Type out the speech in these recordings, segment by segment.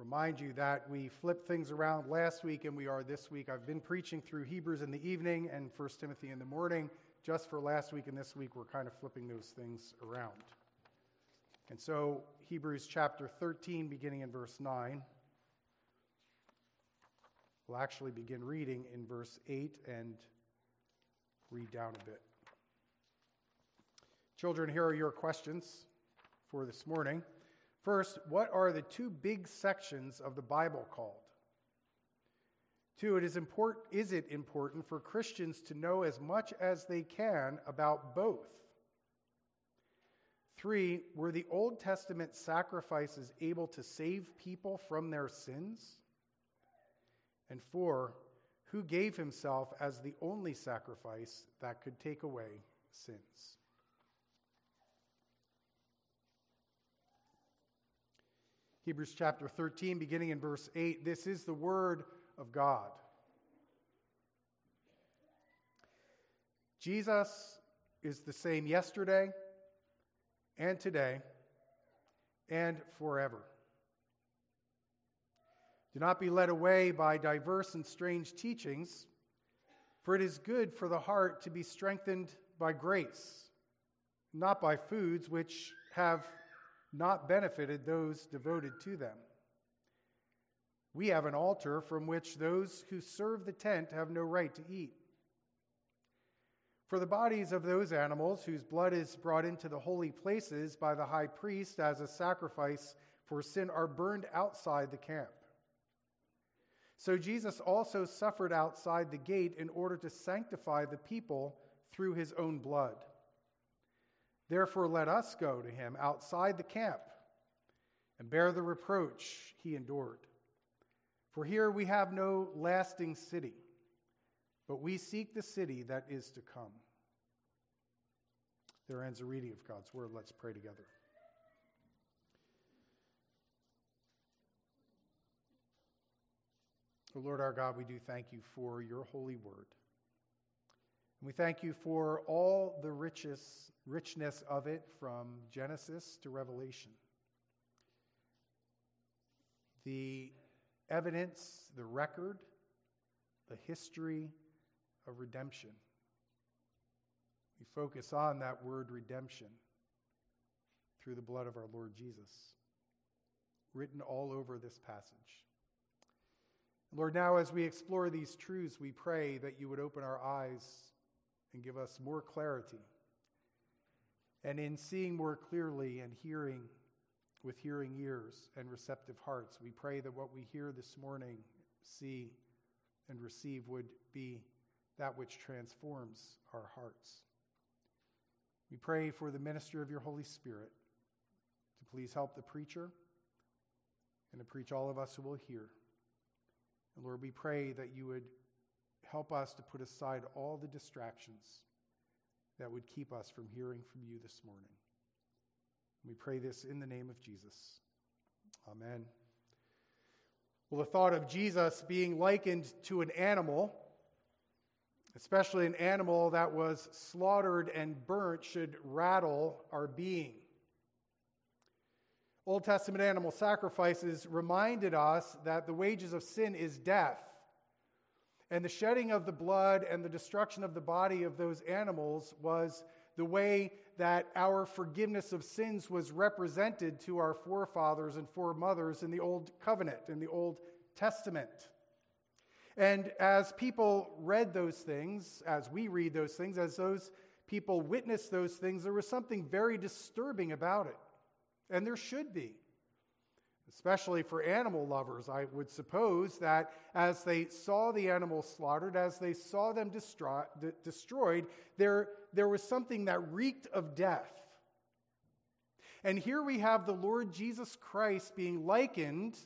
remind you that we flipped things around last week and we are this week. I've been preaching through Hebrews in the evening and 1 Timothy in the morning. Just for last week and this week, we're kind of flipping those things around. And so, Hebrews chapter 13, beginning in verse 9. We'll actually begin reading in verse 8 and read down a bit. Children, here are your questions for this morning. First, what are the two big sections of the Bible called? Two, it is, import, is it important for Christians to know as much as they can about both? Three, were the Old Testament sacrifices able to save people from their sins? And four, who gave himself as the only sacrifice that could take away sins? Hebrews chapter 13, beginning in verse 8. This is the word of God. Jesus is the same yesterday and today and forever. Do not be led away by diverse and strange teachings, for it is good for the heart to be strengthened by grace, not by foods which have not benefited those devoted to them. We have an altar from which those who serve the tent have no right to eat. For the bodies of those animals whose blood is brought into the holy places by the high priest as a sacrifice for sin are burned outside the camp. So Jesus also suffered outside the gate in order to sanctify the people through his own blood. Therefore, let us go to him outside the camp and bear the reproach he endured. For here we have no lasting city, but we seek the city that is to come. There ends a reading of God's word. Let's pray together. Lord our God, we do thank you for your holy word. And we thank you for all the riches, richness of it from Genesis to Revelation. The evidence, the record, the history of redemption. We focus on that word redemption through the blood of our Lord Jesus, written all over this passage. Lord, now as we explore these truths, we pray that you would open our eyes and give us more clarity. And in seeing more clearly and hearing with hearing ears and receptive hearts, we pray that what we hear this morning, see, and receive would be that which transforms our hearts. We pray for the minister of your Holy Spirit to please help the preacher and to preach all of us who will hear. And Lord, we pray that you would help us to put aside all the distractions that would keep us from hearing from you this morning. We pray this in the name of Jesus. Amen. Well, the thought of Jesus being likened to an animal, especially an animal that was slaughtered and burnt, should rattle our being. Old Testament animal sacrifices reminded us that the wages of sin is death. And the shedding of the blood and the destruction of the body of those animals was the way that our forgiveness of sins was represented to our forefathers and foremothers in the Old Covenant, in the Old Testament. And as people read those things, as we read those things, as those people witnessed those things, there was something very disturbing about it. And there should be especially for animal lovers, I would suppose that as they saw the animals slaughtered, as they saw them destroyed, there, there was something that reeked of death. And here we have the Lord Jesus Christ being likened,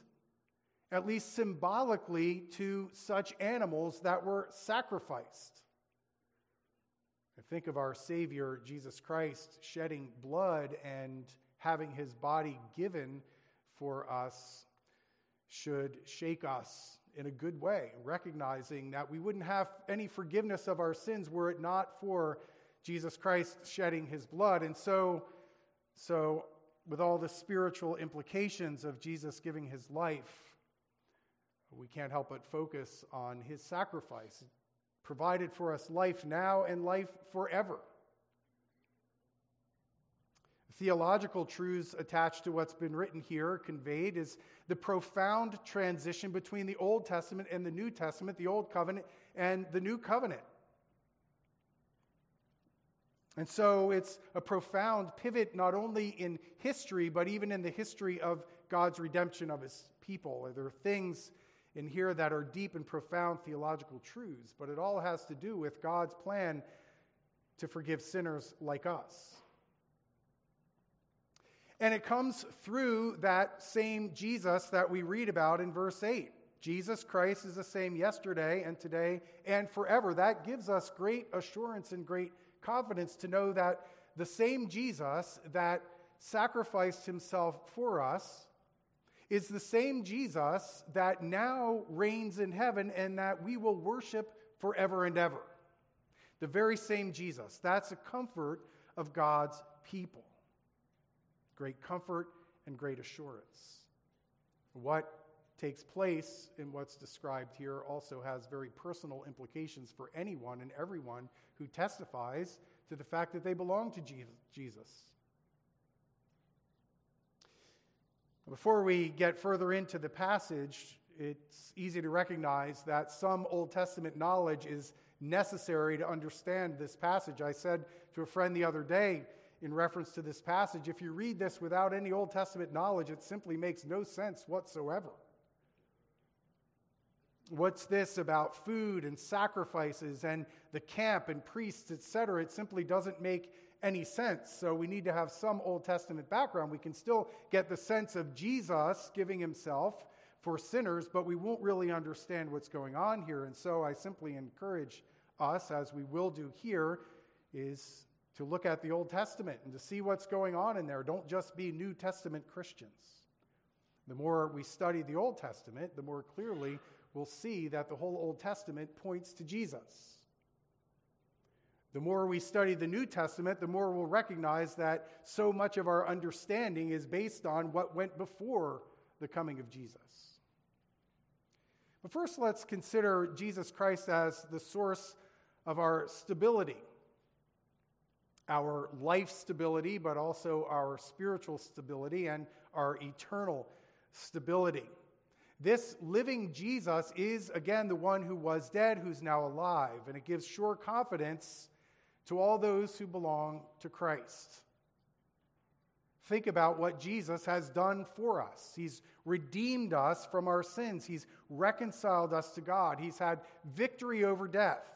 at least symbolically, to such animals that were sacrificed. I think of our Savior, Jesus Christ, shedding blood and having his body given for us should shake us in a good way, recognizing that we wouldn't have any forgiveness of our sins were it not for Jesus Christ shedding his blood. And so, so with all the spiritual implications of Jesus giving his life, we can't help but focus on his sacrifice. Provided for us life now and life forever. Theological truths attached to what's been written here, conveyed, is the profound transition between the Old Testament and the New Testament, the Old Covenant and the New Covenant. And so it's a profound pivot, not only in history, but even in the history of God's redemption of his people. There are things in here that are deep and profound theological truths, but it all has to do with God's plan to forgive sinners like us. And it comes through that same Jesus that we read about in verse 8. Jesus Christ is the same yesterday and today and forever. That gives us great assurance and great confidence to know that the same Jesus that sacrificed himself for us is the same Jesus that now reigns in heaven and that we will worship forever and ever. The very same Jesus. That's a comfort of God's people. Great comfort and great assurance. What takes place in what's described here also has very personal implications for anyone and everyone who testifies to the fact that they belong to Jesus. Before we get further into the passage, it's easy to recognize that some Old Testament knowledge is necessary to understand this passage. I said to a friend the other day, in reference to this passage, if you read this without any Old Testament knowledge, it simply makes no sense whatsoever. What's this about food and sacrifices and the camp and priests, etc.? It simply doesn't make any sense. So we need to have some Old Testament background. We can still get the sense of Jesus giving himself for sinners, but we won't really understand what's going on here. And so I simply encourage us, as we will do here, is to look at the Old Testament and to see what's going on in there. Don't just be New Testament Christians. The more we study the Old Testament, the more clearly we'll see that the whole Old Testament points to Jesus. The more we study the New Testament, the more we'll recognize that so much of our understanding is based on what went before the coming of Jesus. But first, let's consider Jesus Christ as the source of our stability, our life stability, but also our spiritual stability and our eternal stability. This living Jesus is, again, the one who was dead, who's now alive, and it gives sure confidence to all those who belong to Christ. Think about what Jesus has done for us. He's redeemed us from our sins. He's reconciled us to God. He's had victory over death.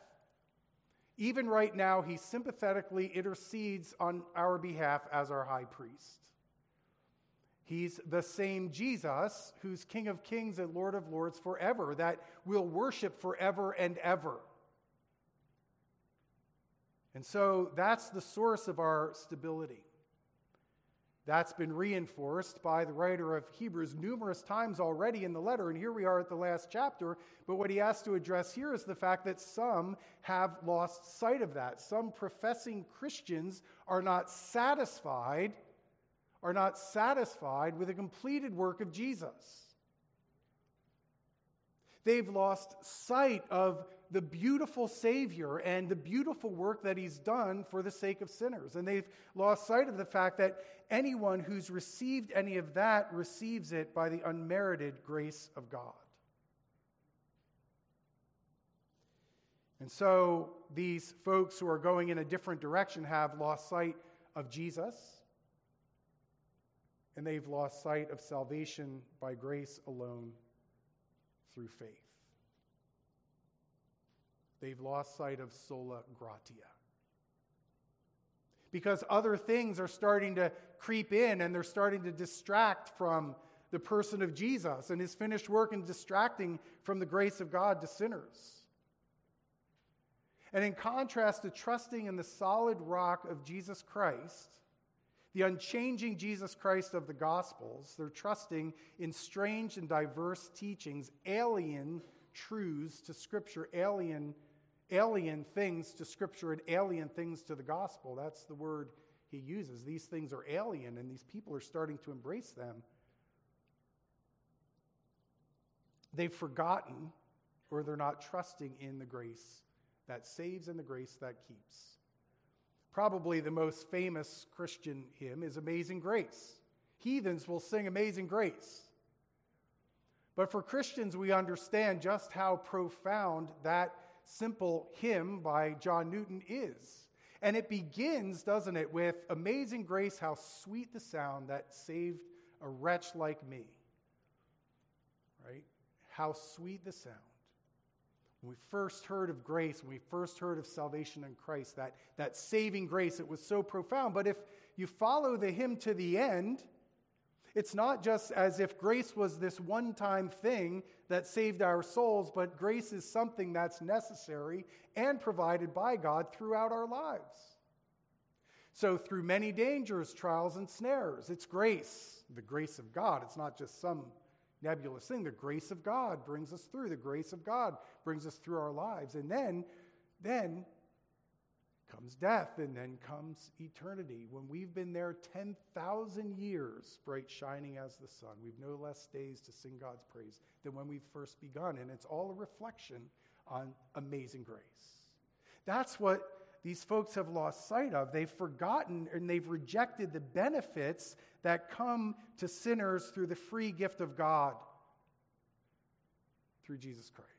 Even right now, he sympathetically intercedes on our behalf as our high priest. He's the same Jesus who's King of Kings and Lord of Lords forever, that we'll worship forever and ever. And so that's the source of our stability. That's been reinforced by the writer of Hebrews numerous times already in the letter, and here we are at the last chapter. But what he has to address here is the fact that some have lost sight of that. Some professing Christians are not satisfied are not satisfied with the completed work of Jesus. They've lost sight of the beautiful Savior and the beautiful work that He's done for the sake of sinners. And they've lost sight of the fact that anyone who's received any of that receives it by the unmerited grace of God. And so these folks who are going in a different direction have lost sight of Jesus and they've lost sight of salvation by grace alone through faith. They've lost sight of sola gratia. Because other things are starting to creep in and they're starting to distract from the person of Jesus and his finished work and distracting from the grace of God to sinners. And in contrast to trusting in the solid rock of Jesus Christ, the unchanging Jesus Christ of the Gospels, they're trusting in strange and diverse teachings, alien truths to Scripture, alien, alien things to Scripture, and alien things to the Gospel. That's the word he uses. These things are alien, and these people are starting to embrace them. They've forgotten or they're not trusting in the grace that saves and the grace that keeps. Probably the most famous Christian hymn is Amazing Grace. Heathens will sing Amazing Grace. But for Christians, we understand just how profound that simple hymn by John Newton is. And it begins, doesn't it, with Amazing Grace, how sweet the sound that saved a wretch like me. Right? How sweet the sound. When we first heard of grace, when we first heard of salvation in Christ, that, that saving grace, it was so profound. But if you follow the hymn to the end, it's not just as if grace was this one time thing that saved our souls, but grace is something that's necessary and provided by God throughout our lives. So, through many dangers, trials, and snares, it's grace, the grace of God. It's not just some nebulous thing. The grace of God brings us through. The grace of God brings us through our lives. And then, then comes death, and then comes eternity. When we've been there 10,000 years, bright shining as the sun, we've no less days to sing God's praise than when we've first begun. And it's all a reflection on amazing grace. That's what these folks have lost sight of. They've forgotten and they've rejected the benefits that come to sinners through the free gift of God through Jesus Christ.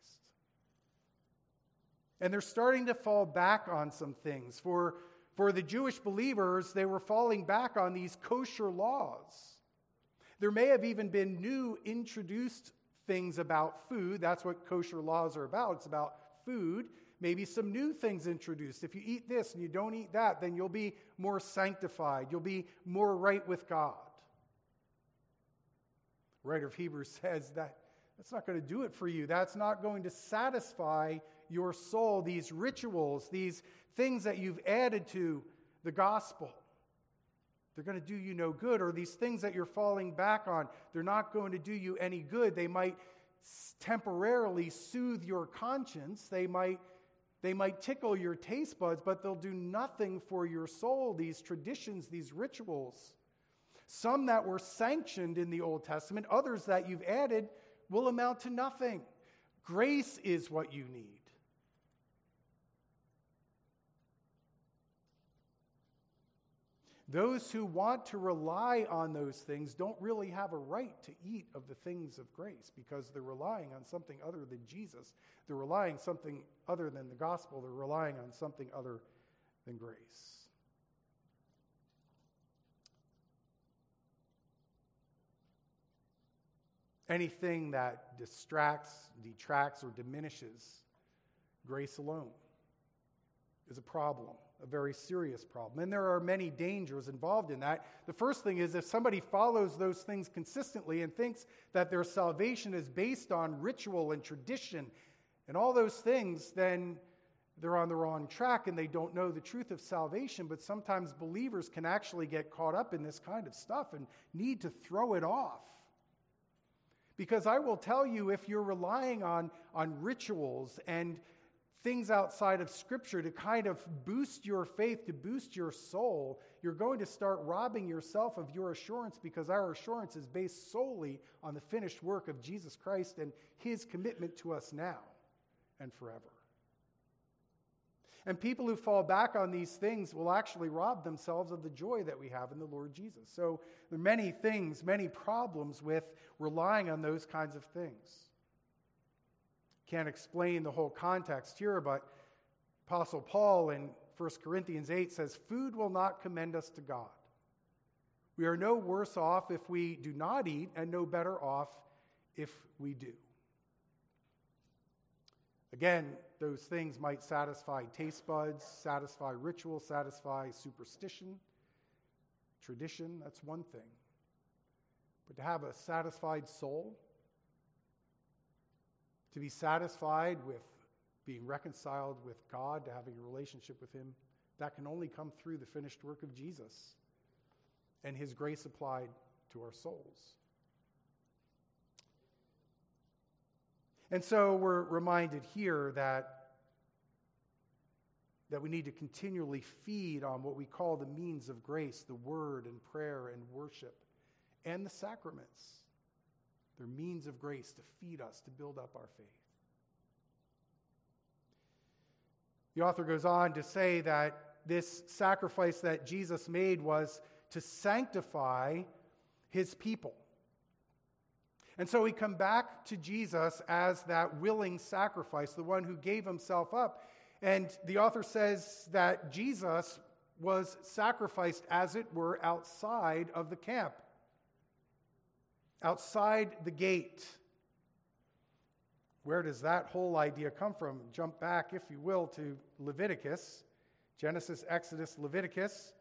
And they're starting to fall back on some things. For, for the Jewish believers, they were falling back on these kosher laws. There may have even been new introduced things about food. That's what kosher laws are about. It's about food. Maybe some new things introduced. If you eat this and you don't eat that, then you'll be more sanctified. You'll be more right with God. The writer of Hebrews says that that's not going to do it for you. That's not going to satisfy your soul, these rituals, these things that you've added to the gospel. They're going to do you no good, or these things that you're falling back on, they're not going to do you any good. They might temporarily soothe your conscience, they might, they might tickle your taste buds, but they'll do nothing for your soul, these traditions, these rituals. Some that were sanctioned in the Old Testament, others that you've added will amount to nothing. Grace is what you need. Those who want to rely on those things don't really have a right to eat of the things of grace because they're relying on something other than Jesus. They're relying something other than the gospel. They're relying on something other than grace. Anything that distracts, detracts, or diminishes grace alone is a problem a very serious problem. And there are many dangers involved in that. The first thing is if somebody follows those things consistently and thinks that their salvation is based on ritual and tradition and all those things, then they're on the wrong track and they don't know the truth of salvation. But sometimes believers can actually get caught up in this kind of stuff and need to throw it off. Because I will tell you, if you're relying on, on rituals and things outside of Scripture to kind of boost your faith, to boost your soul, you're going to start robbing yourself of your assurance because our assurance is based solely on the finished work of Jesus Christ and his commitment to us now and forever. And people who fall back on these things will actually rob themselves of the joy that we have in the Lord Jesus. So there are many things, many problems with relying on those kinds of things. Can't explain the whole context here, but Apostle Paul in 1 Corinthians 8 says, Food will not commend us to God. We are no worse off if we do not eat, and no better off if we do. Again, those things might satisfy taste buds, satisfy ritual, satisfy superstition, tradition, that's one thing. But to have a satisfied soul, to be satisfied with being reconciled with God, to having a relationship with Him, that can only come through the finished work of Jesus and His grace applied to our souls. And so we're reminded here that that we need to continually feed on what we call the means of grace the word and prayer and worship and the sacraments. They're means of grace to feed us, to build up our faith. The author goes on to say that this sacrifice that Jesus made was to sanctify his people. And so we come back to Jesus as that willing sacrifice, the one who gave himself up. And the author says that Jesus was sacrificed, as it were, outside of the camp, outside the gate. Where does that whole idea come from? Jump back, if you will, to Leviticus, Genesis, Exodus, Leviticus,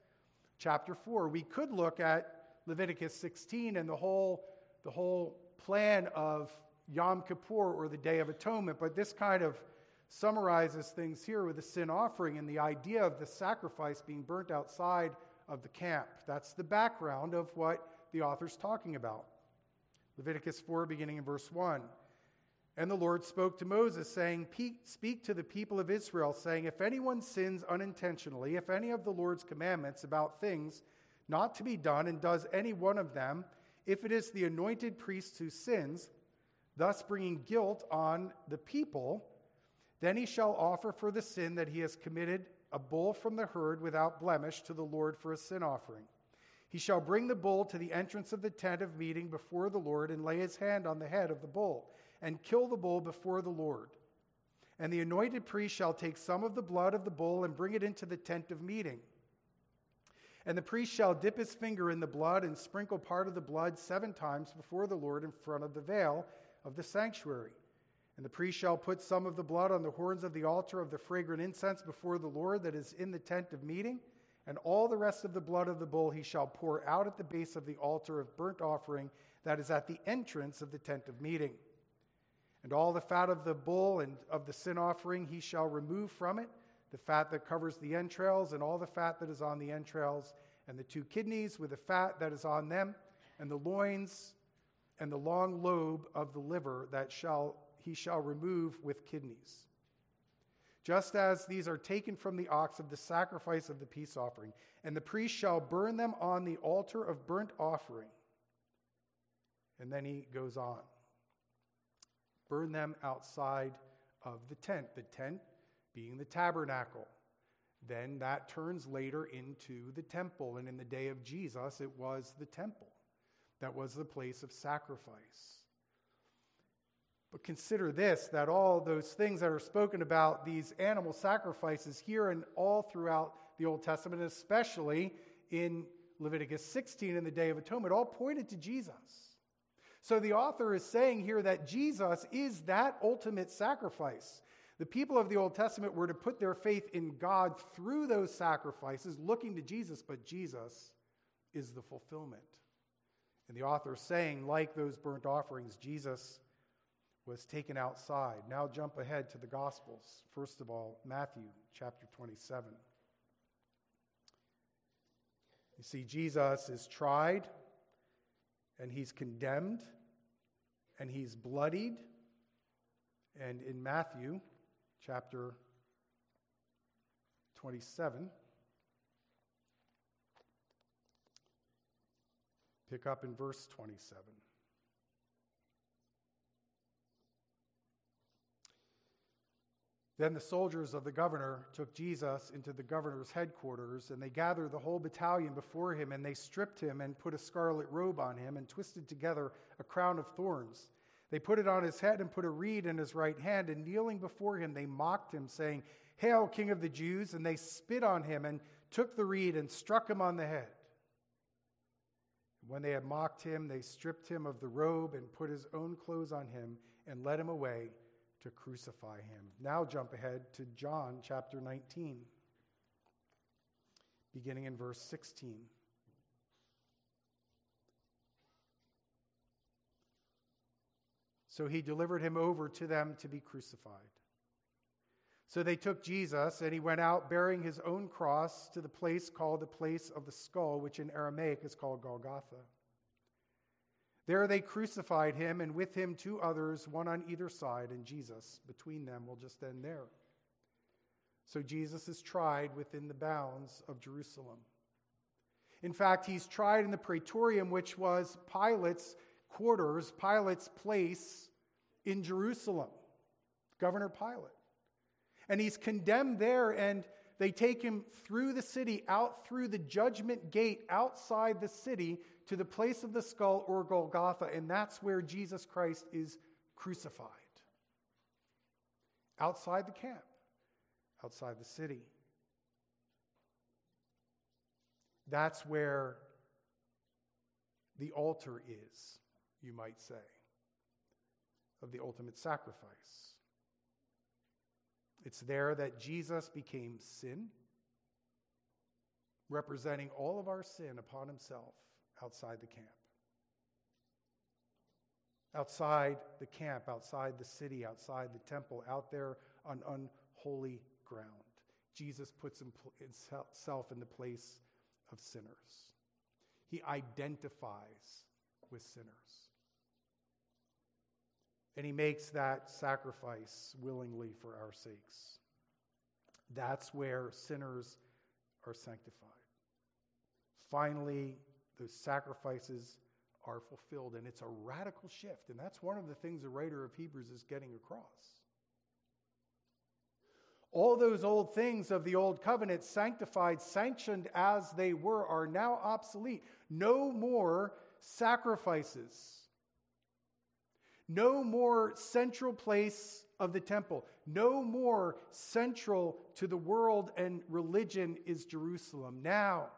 chapter 4. We could look at Leviticus 16 and the whole, the whole plan of Yom Kippur or the Day of Atonement, but this kind of summarizes things here with the sin offering and the idea of the sacrifice being burnt outside of the camp. That's the background of what the author's talking about. Leviticus 4, beginning in verse 1. And the Lord spoke to Moses, saying, Speak to the people of Israel, saying, If anyone sins unintentionally, if any of the Lord's commandments about things not to be done, and does any one of them, if it is the anointed priest who sins, thus bringing guilt on the people, then he shall offer for the sin that he has committed a bull from the herd without blemish to the Lord for a sin offering. He shall bring the bull to the entrance of the tent of meeting before the Lord and lay his hand on the head of the bull and kill the bull before the Lord. And the anointed priest shall take some of the blood of the bull and bring it into the tent of meeting. And the priest shall dip his finger in the blood and sprinkle part of the blood seven times before the Lord in front of the veil of the sanctuary. And the priest shall put some of the blood on the horns of the altar of the fragrant incense before the Lord that is in the tent of meeting. And all the rest of the blood of the bull he shall pour out at the base of the altar of burnt offering that is at the entrance of the tent of meeting. And all the fat of the bull and of the sin offering he shall remove from it the fat that covers the entrails, and all the fat that is on the entrails, and the two kidneys with the fat that is on them, and the loins, and the long lobe of the liver that shall he shall remove with kidneys. Just as these are taken from the ox of the sacrifice of the peace offering, and the priest shall burn them on the altar of burnt offering. And then he goes on. Burn them outside of the tent. The tent being the tabernacle. Then that turns later into the temple. And in the day of Jesus, it was the temple that was the place of sacrifice. But consider this that all those things that are spoken about, these animal sacrifices here and all throughout the Old Testament, especially in Leviticus 16 in the Day of Atonement, all pointed to Jesus. So the author is saying here that Jesus is that ultimate sacrifice. The people of the Old Testament were to put their faith in God through those sacrifices, looking to Jesus, but Jesus is the fulfillment. And the author is saying, like those burnt offerings, Jesus was taken outside. Now jump ahead to the Gospels. First of all, Matthew chapter 27. You see, Jesus is tried, and he's condemned, and he's bloodied. And in Matthew, chapter 27. Pick up in verse 27. Then the soldiers of the governor took Jesus into the governor's headquarters, and they gathered the whole battalion before him, and they stripped him and put a scarlet robe on him, and twisted together a crown of thorns they put it on his head and put a reed in his right hand, and kneeling before him, they mocked him, saying, Hail, King of the Jews! And they spit on him and took the reed and struck him on the head. When they had mocked him, they stripped him of the robe and put his own clothes on him and led him away to crucify him. Now jump ahead to John chapter 19, beginning in verse 16. So he delivered him over to them to be crucified. So they took Jesus, and he went out bearing his own cross to the place called the place of the skull, which in Aramaic is called Golgotha. There they crucified him, and with him two others, one on either side, and Jesus between them. We'll just end there. So Jesus is tried within the bounds of Jerusalem. In fact, he's tried in the praetorium, which was Pilate's quarters, Pilate's place in Jerusalem, Governor Pilate. And he's condemned there, and they take him through the city, out through the judgment gate outside the city to the place of the skull or Golgotha, and that's where Jesus Christ is crucified. Outside the camp, outside the city. That's where the altar is, you might say, of the ultimate sacrifice. It's there that Jesus became sin, representing all of our sin upon himself outside the camp. Outside the camp, outside the city, outside the temple, out there on unholy ground. Jesus puts himself in the place of sinners. He identifies with sinners. And he makes that sacrifice willingly for our sakes. That's where sinners are sanctified. Finally, those sacrifices are fulfilled, and it's a radical shift. And that's one of the things the writer of Hebrews is getting across. All those old things of the old covenant, sanctified, sanctioned as they were, are now obsolete. No more sacrifices. No more central place of the temple. No more central to the world and religion is Jerusalem. Now,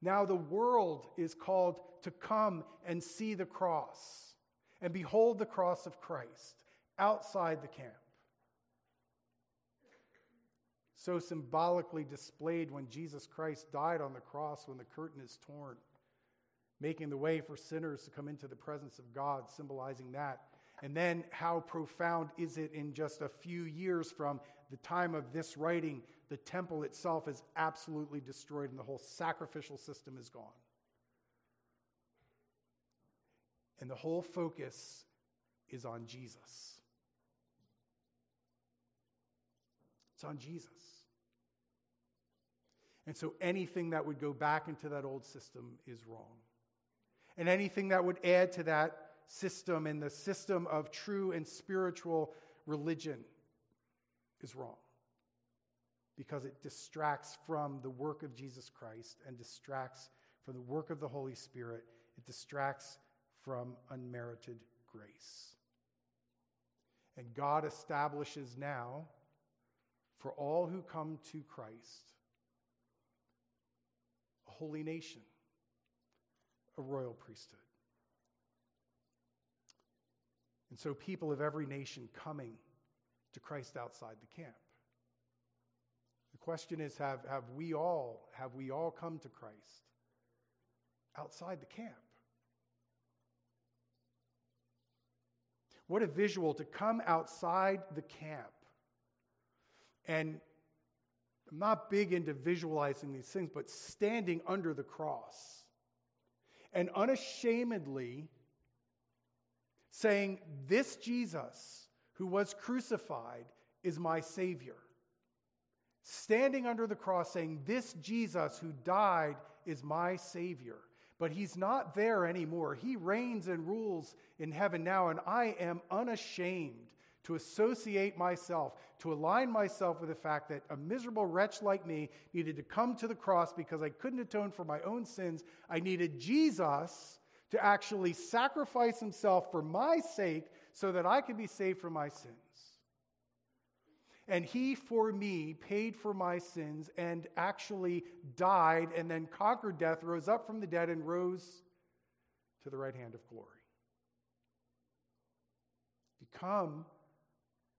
now the world is called to come and see the cross and behold the cross of Christ outside the camp so symbolically displayed when Jesus Christ died on the cross when the curtain is torn, making the way for sinners to come into the presence of God, symbolizing that. And then, how profound is it in just a few years from the time of this writing? The temple itself is absolutely destroyed and the whole sacrificial system is gone. And the whole focus is on Jesus. It's on Jesus. And so anything that would go back into that old system is wrong. And anything that would add to that system and the system of true and spiritual religion is wrong. Because it distracts from the work of Jesus Christ and distracts from the work of the Holy Spirit. It distracts from unmerited grace. And God establishes now for all who come to Christ a holy nation, a royal priesthood. And so, people of every nation coming to Christ outside the camp. The question is have, have, we all, have we all come to Christ outside the camp? What a visual to come outside the camp and I'm not big into visualizing these things, but standing under the cross and unashamedly saying, This Jesus who was crucified is my Savior. Standing under the cross saying, This Jesus who died is my Savior. But he's not there anymore. He reigns and rules in heaven now, and I am unashamed to associate myself, to align myself with the fact that a miserable wretch like me needed to come to the cross because I couldn't atone for my own sins. I needed Jesus to actually sacrifice himself for my sake so that I could be saved from my sins. And he, for me, paid for my sins and actually died and then conquered death, rose up from the dead, and rose to the right hand of glory. Become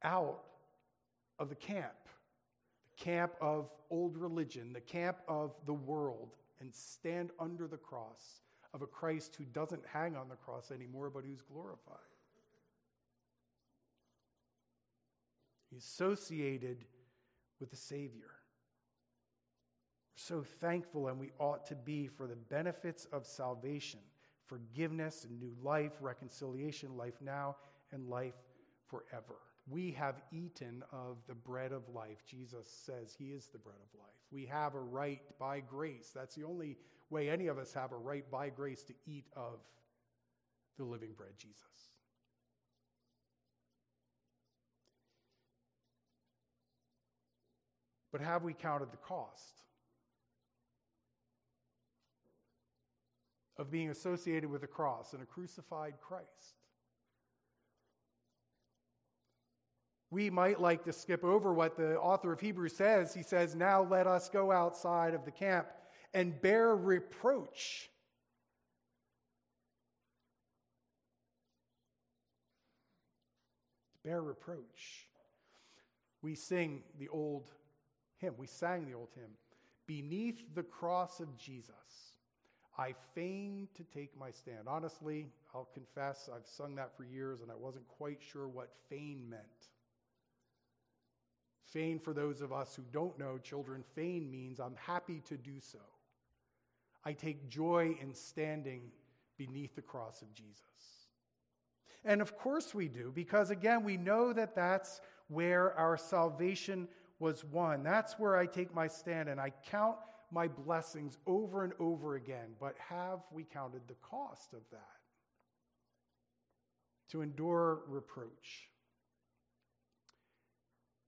out of the camp, the camp of old religion, the camp of the world, and stand under the cross of a Christ who doesn't hang on the cross anymore, but who's glorified. He's associated with the Savior. We're so thankful, and we ought to be, for the benefits of salvation, forgiveness, and new life, reconciliation, life now, and life forever. We have eaten of the bread of life. Jesus says he is the bread of life. We have a right by grace. That's the only way any of us have a right by grace to eat of the living bread, Jesus. But have we counted the cost of being associated with a cross and a crucified Christ? we might like to skip over what the author of Hebrews says. He says, Now let us go outside of the camp and bear reproach. Bear reproach. We sing the old hymn, we sang the old hymn, Beneath the cross of Jesus, I fain to take my stand. Honestly, I'll confess, I've sung that for years and I wasn't quite sure what fain meant. Fain, for those of us who don't know children, fain means I'm happy to do so. I take joy in standing beneath the cross of Jesus. And of course we do, because again, we know that that's where our salvation was won. That's where I take my stand and I count my blessings over and over again. But have we counted the cost of that? To endure reproach.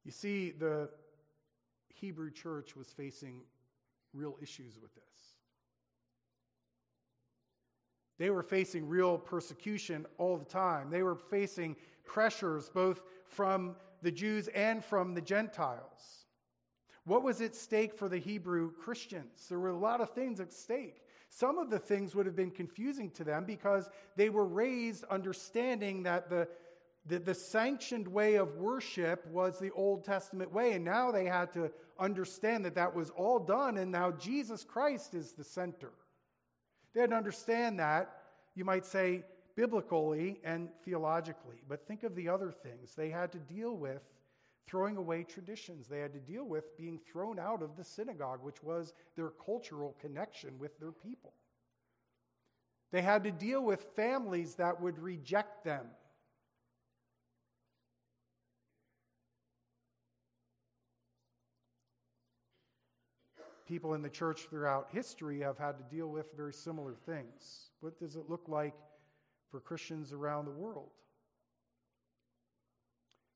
You see, the Hebrew church was facing real issues with this. They were facing real persecution all the time. They were facing pressures both from the Jews and from the Gentiles. What was at stake for the Hebrew Christians? There were a lot of things at stake. Some of the things would have been confusing to them because they were raised understanding that the the, the sanctioned way of worship was the Old Testament way, and now they had to understand that that was all done, and now Jesus Christ is the center. They had to understand that, you might say, biblically and theologically. But think of the other things. They had to deal with throwing away traditions, they had to deal with being thrown out of the synagogue, which was their cultural connection with their people. They had to deal with families that would reject them people in the church throughout history have had to deal with very similar things. What does it look like for Christians around the world?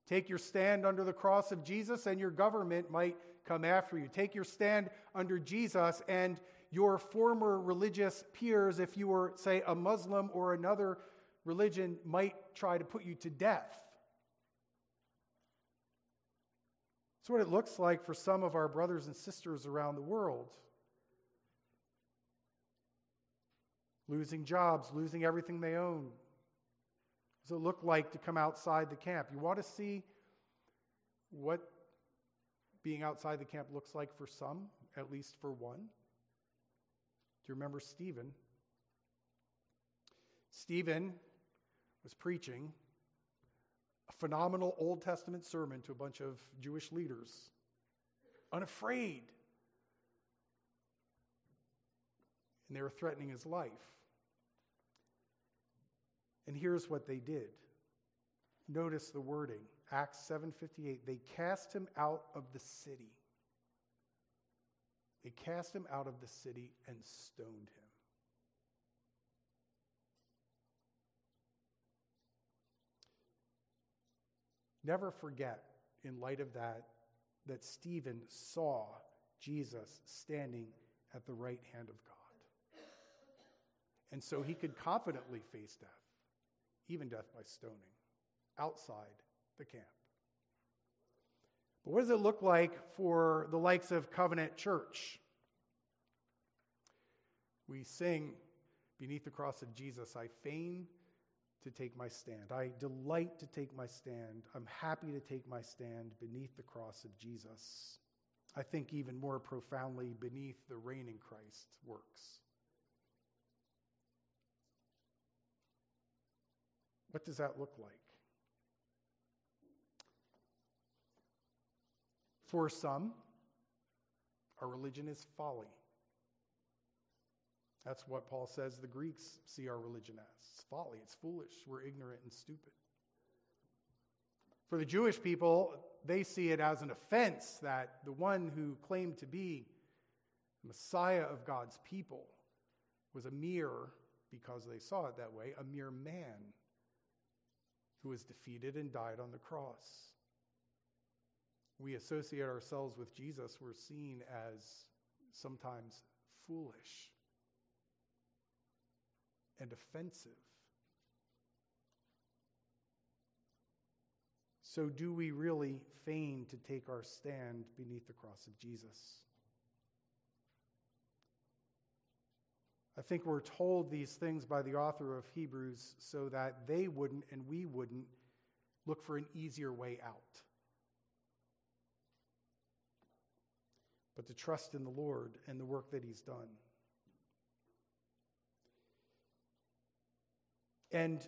Take your stand under the cross of Jesus, and your government might come after you. Take your stand under Jesus, and your former religious peers, if you were, say, a Muslim or another religion, might try to put you to death. It's what it looks like for some of our brothers and sisters around the world. Losing jobs, losing everything they own. What does it look like to come outside the camp? You want to see what being outside the camp looks like for some, at least for one? Do you remember Stephen? Stephen was preaching a phenomenal Old Testament sermon to a bunch of Jewish leaders, unafraid. And they were threatening his life. And here's what they did. Notice the wording. Acts 7:58. They cast him out of the city. They cast him out of the city and stoned him. Never forget, in light of that, that Stephen saw Jesus standing at the right hand of God. And so he could confidently face death, even death by stoning, outside the camp. But what does it look like for the likes of Covenant Church? We sing, Beneath the cross of Jesus, I fain to take my stand. I delight to take my stand. I'm happy to take my stand beneath the cross of Jesus. I think even more profoundly beneath the reigning Christ works. What does that look like? For some, our religion is folly. That's what Paul says the Greeks see our religion as. It's folly, it's foolish, we're ignorant and stupid. For the Jewish people, they see it as an offense that the one who claimed to be the Messiah of God's people was a mere, because they saw it that way, a mere man who was defeated and died on the cross. We associate ourselves with Jesus, we're seen as sometimes foolish and offensive. So, do we really fain to take our stand beneath the cross of Jesus? I think we're told these things by the author of Hebrews so that they wouldn't and we wouldn't look for an easier way out. But to trust in the Lord and the work that He's done. And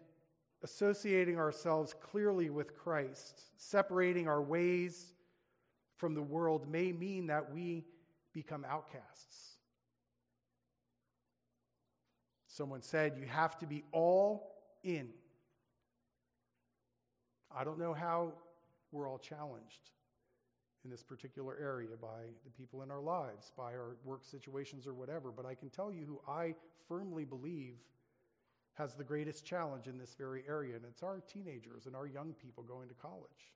associating ourselves clearly with Christ, separating our ways from the world, may mean that we become outcasts. Someone said, You have to be all in. I don't know how we're all challenged in this particular area by the people in our lives, by our work situations or whatever, but I can tell you who I firmly believe has the greatest challenge in this very area, and it's our teenagers and our young people going to college.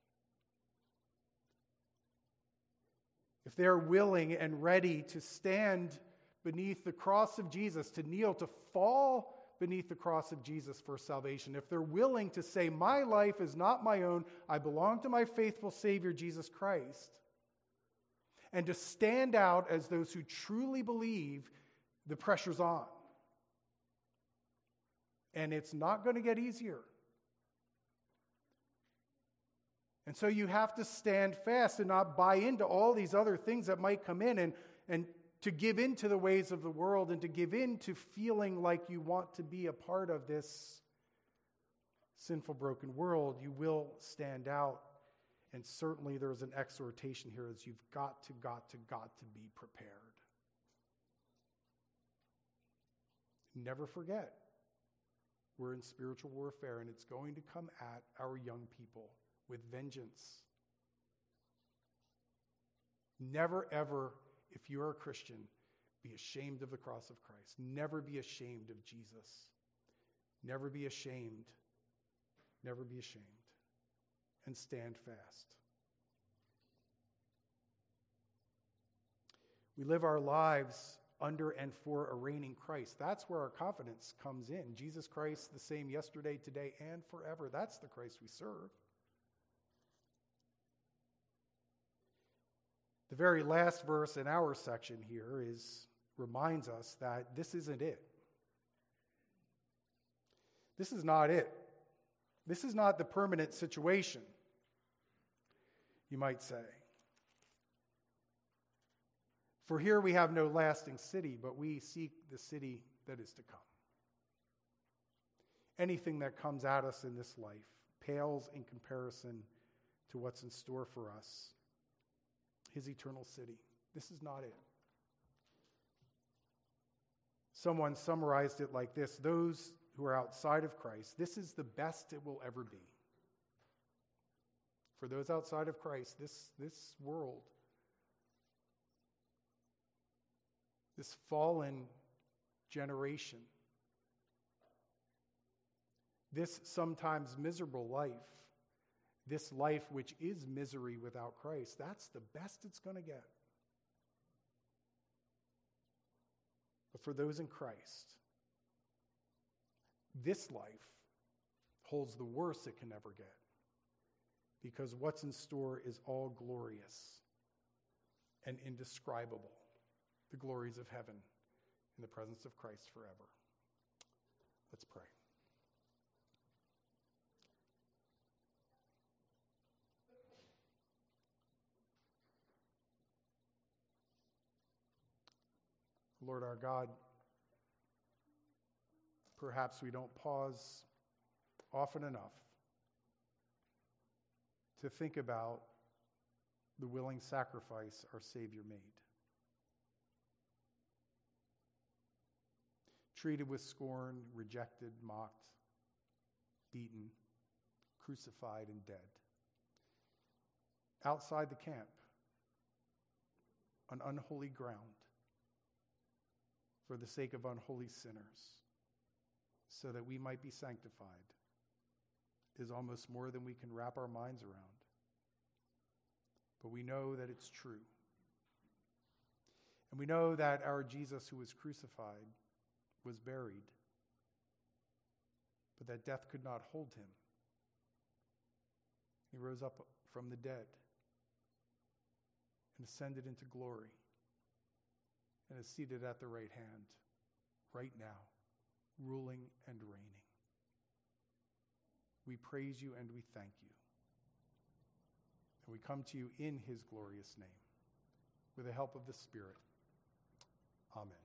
If they're willing and ready to stand beneath the cross of Jesus, to kneel, to fall beneath the cross of Jesus for salvation, if they're willing to say, My life is not my own, I belong to my faithful Savior, Jesus Christ, and to stand out as those who truly believe, the pressure's on and it's not going to get easier. And so you have to stand fast and not buy into all these other things that might come in and, and to give in to the ways of the world and to give in to feeling like you want to be a part of this sinful, broken world. You will stand out. And certainly there's an exhortation here as you've got to, got to, got to be prepared. Never forget we're in spiritual warfare, and it's going to come at our young people with vengeance. Never, ever, if you're a Christian, be ashamed of the cross of Christ. Never be ashamed of Jesus. Never be ashamed. Never be ashamed. And stand fast. We live our lives under and for a reigning Christ. That's where our confidence comes in. Jesus Christ, the same yesterday, today, and forever. That's the Christ we serve. The very last verse in our section here is reminds us that this isn't it. This is not it. This is not the permanent situation, you might say. For here we have no lasting city, but we seek the city that is to come. Anything that comes at us in this life pales in comparison to what's in store for us his eternal city. This is not it. Someone summarized it like this Those who are outside of Christ, this is the best it will ever be. For those outside of Christ, this, this world this fallen generation, this sometimes miserable life, this life which is misery without Christ, that's the best it's going to get. But for those in Christ, this life holds the worst it can ever get because what's in store is all glorious and indescribable the glories of heaven in the presence of Christ forever. Let's pray. Lord our God, perhaps we don't pause often enough to think about the willing sacrifice our Savior made. Treated with scorn, rejected, mocked, beaten, crucified, and dead. outside the camp on unholy ground for the sake of unholy sinners, so that we might be sanctified, is almost more than we can wrap our minds around. But we know that it's true. And we know that our Jesus, who was crucified, was buried, but that death could not hold him. He rose up from the dead and ascended into glory and is seated at the right hand right now, ruling and reigning. We praise you and we thank you. And we come to you in his glorious name with the help of the Spirit. Amen.